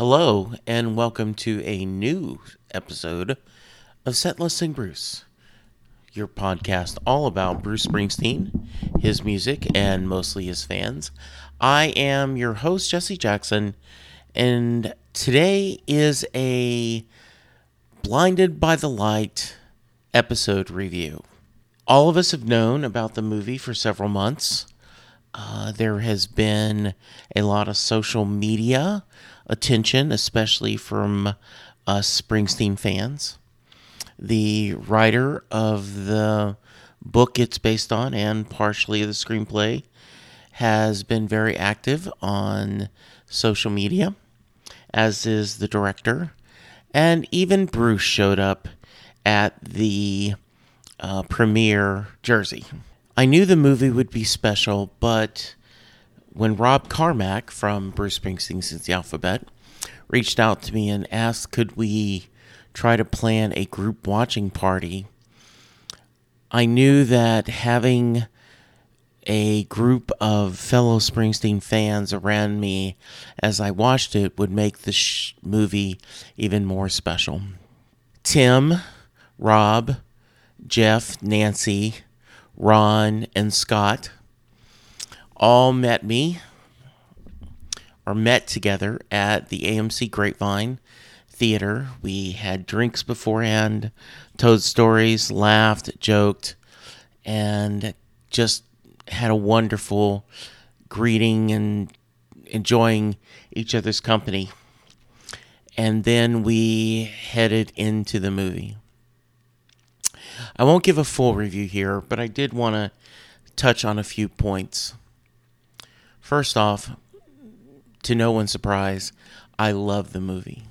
Hello, and welcome to a new episode of Set Listing Bruce, your podcast all about Bruce Springsteen, his music, and mostly his fans. I am your host, Jesse Jackson, and today is a Blinded by the Light episode review. All of us have known about the movie for several months. Uh, there has been a lot of social media attention, especially from us Springsteen fans. The writer of the book it's based on and partially the screenplay has been very active on social media, as is the director. And even Bruce showed up at the uh, premiere Jersey. I knew the movie would be special, but when Rob Carmack from Bruce Springsteen Since the Alphabet reached out to me and asked, could we try to plan a group watching party, I knew that having a group of fellow Springsteen fans around me as I watched it would make the sh- movie even more special. Tim, Rob, Jeff, Nancy, Ron, and Scott all met me or met together at the AMC Grapevine Theater. We had drinks beforehand, told stories, laughed, joked, and just had a wonderful greeting and enjoying each other's company. And then we headed into the movie. I won't give a full review here, but I did want to touch on a few points. First off, to no one's surprise, I love the movie.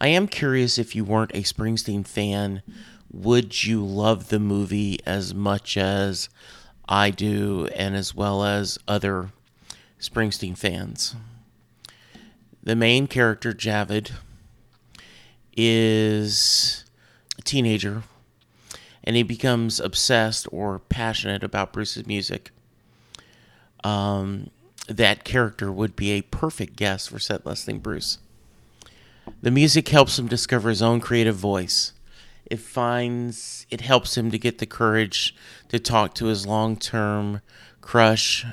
I am curious if you weren't a Springsteen fan, would you love the movie as much as I do and as well as other Springsteen fans? The main character, Javed, is a teenager and he becomes obsessed or passionate about Bruce's music. Um, that character would be a perfect guest for Set Listing Bruce. The music helps him discover his own creative voice. It finds it helps him to get the courage to talk to his long-term crush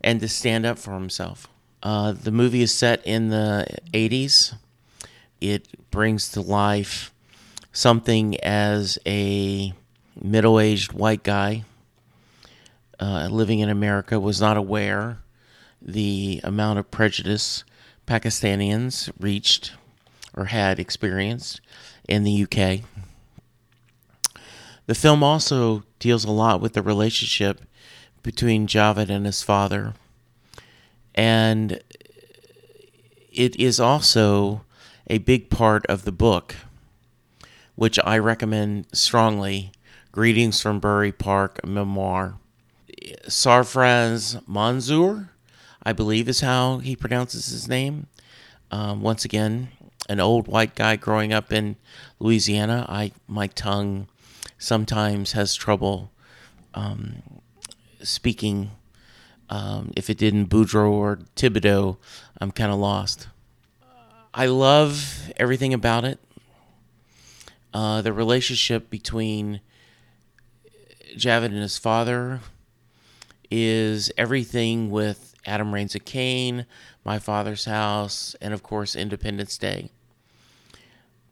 and to stand up for himself. Uh, the movie is set in the 80s. It brings to life something as a middle-aged white guy uh, living in America was not aware the amount of prejudice Pakistanians reached or had experienced in the UK. The film also deals a lot with the relationship between Javed and his father. And it is also a big part of the book, which I recommend strongly Greetings from Bury Park memoir. Sarfraz Manzoor, I believe is how he pronounces his name. Um, once again, an old white guy growing up in Louisiana. I my tongue sometimes has trouble um, speaking. Um, if it didn't Boudreaux or Thibodeau, I'm kind of lost. I love everything about it. Uh, the relationship between Javed and his father is everything with Adam Raised a Cain, My Father's House, and of course Independence Day.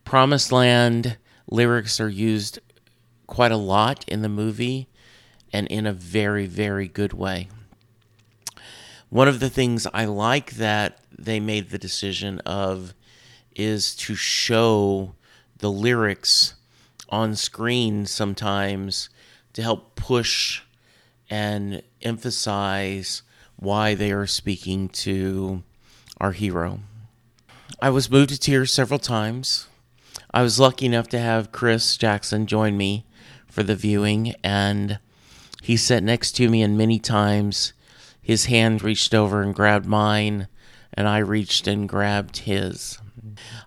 Promised Land lyrics are used quite a lot in the movie and in a very, very good way. One of the things I like that they made the decision of is to show the lyrics on screen sometimes to help push and emphasize why they are speaking to our hero. I was moved to tears several times. I was lucky enough to have Chris Jackson join me for the viewing, and he sat next to me, and many times his hand reached over and grabbed mine, and I reached and grabbed his.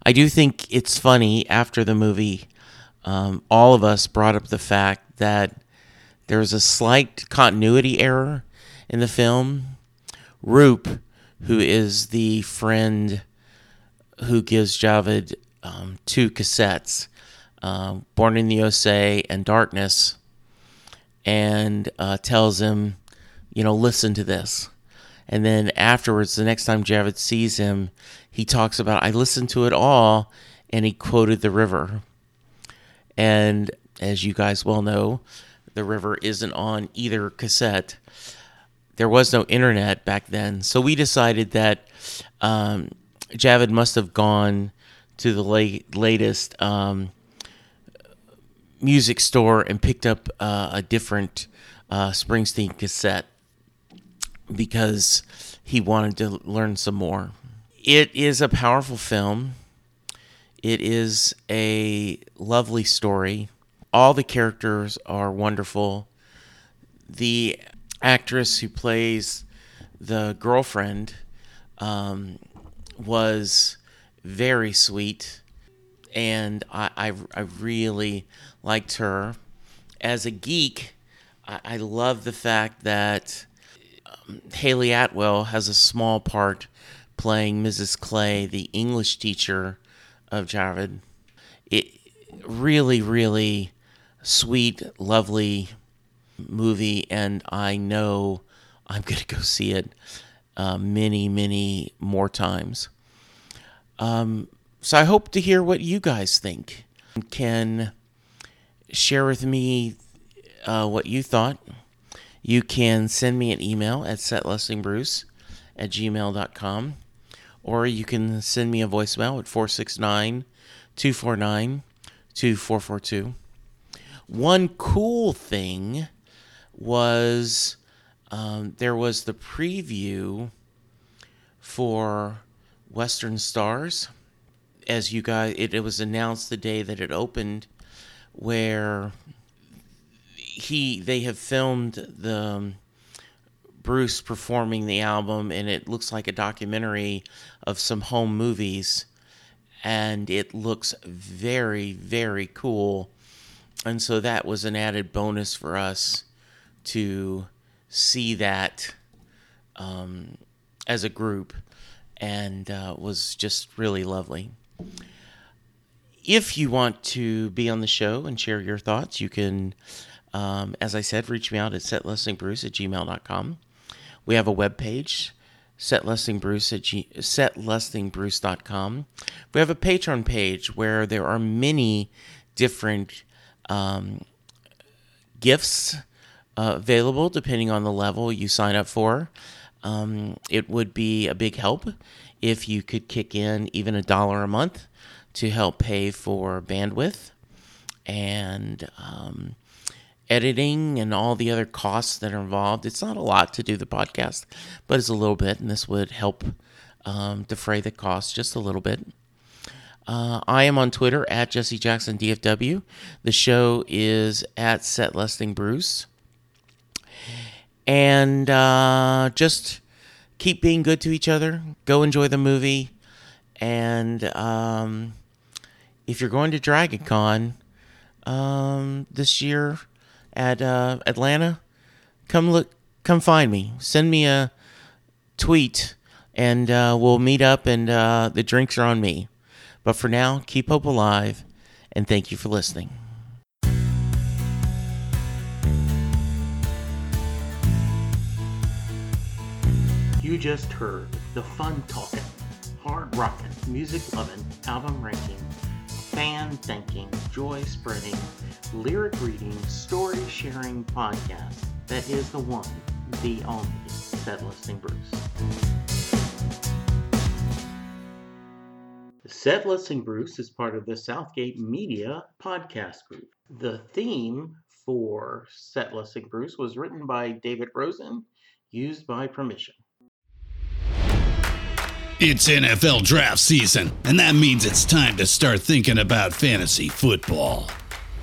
I do think it's funny after the movie, um, all of us brought up the fact that there's a slight continuity error in the film. Roop, who is the friend who gives Javed um, two cassettes, uh, "Born in the USA" and "Darkness," and uh, tells him, you know, listen to this. And then afterwards, the next time Javed sees him, he talks about, I listened to it all, and he quoted the river. And as you guys well know, the river isn't on either cassette. There was no internet back then. So we decided that um, Javed must have gone to the late, latest um, music store and picked up uh, a different uh, Springsteen cassette because he wanted to learn some more. It is a powerful film. It is a lovely story. All the characters are wonderful. The actress who plays the girlfriend um, was very sweet, and I, I, I really liked her. As a geek, I, I love the fact that um, Hayley Atwell has a small part playing Mrs. Clay, the English teacher of Javed. It really, really sweet, lovely movie, and I know I'm going to go see it uh, many, many more times. Um, so I hope to hear what you guys think. Can share with me uh, what you thought. You can send me an email at setlistingbruce at gmail.com or you can send me a voicemail at 469 249 2442. One cool thing was um, there was the preview for Western Stars. As you guys, it, it was announced the day that it opened, where he they have filmed the um, Bruce performing the album, and it looks like a documentary of some home movies, and it looks very very cool, and so that was an added bonus for us to see that um, as a group, and uh, was just really lovely. If you want to be on the show and share your thoughts, you can um, as I said, reach me out at setlistingbruce at gmail.com. We have a web page, setlistingbruce at g- setlistingbruce.com. We have a Patreon page where there are many different um, gifts uh, available depending on the level you sign up for. Um, it would be a big help if you could kick in even a dollar a month to help pay for bandwidth and um, editing and all the other costs that are involved. It's not a lot to do the podcast, but it's a little bit, and this would help um, defray the cost just a little bit. Uh, I am on Twitter at Jesse Jackson DFW. The show is at Set Listing Bruce. And uh, just keep being good to each other. Go enjoy the movie. And um, if you're going to Dragon Con um, this year, at uh, Atlanta, come look, come find me. Send me a tweet, and uh, we'll meet up. And uh, the drinks are on me. But for now, keep hope alive, and thank you for listening. You just heard the fun talking, hard rocking, music loving, album ranking fan thinking, joy spreading, lyric reading, story sharing podcast that is the one, the only Set Listing Bruce. Set Listing Bruce is part of the Southgate Media podcast group. The theme for Set Listing Bruce was written by David Rosen, used by permission. It's NFL draft season, and that means it's time to start thinking about fantasy football.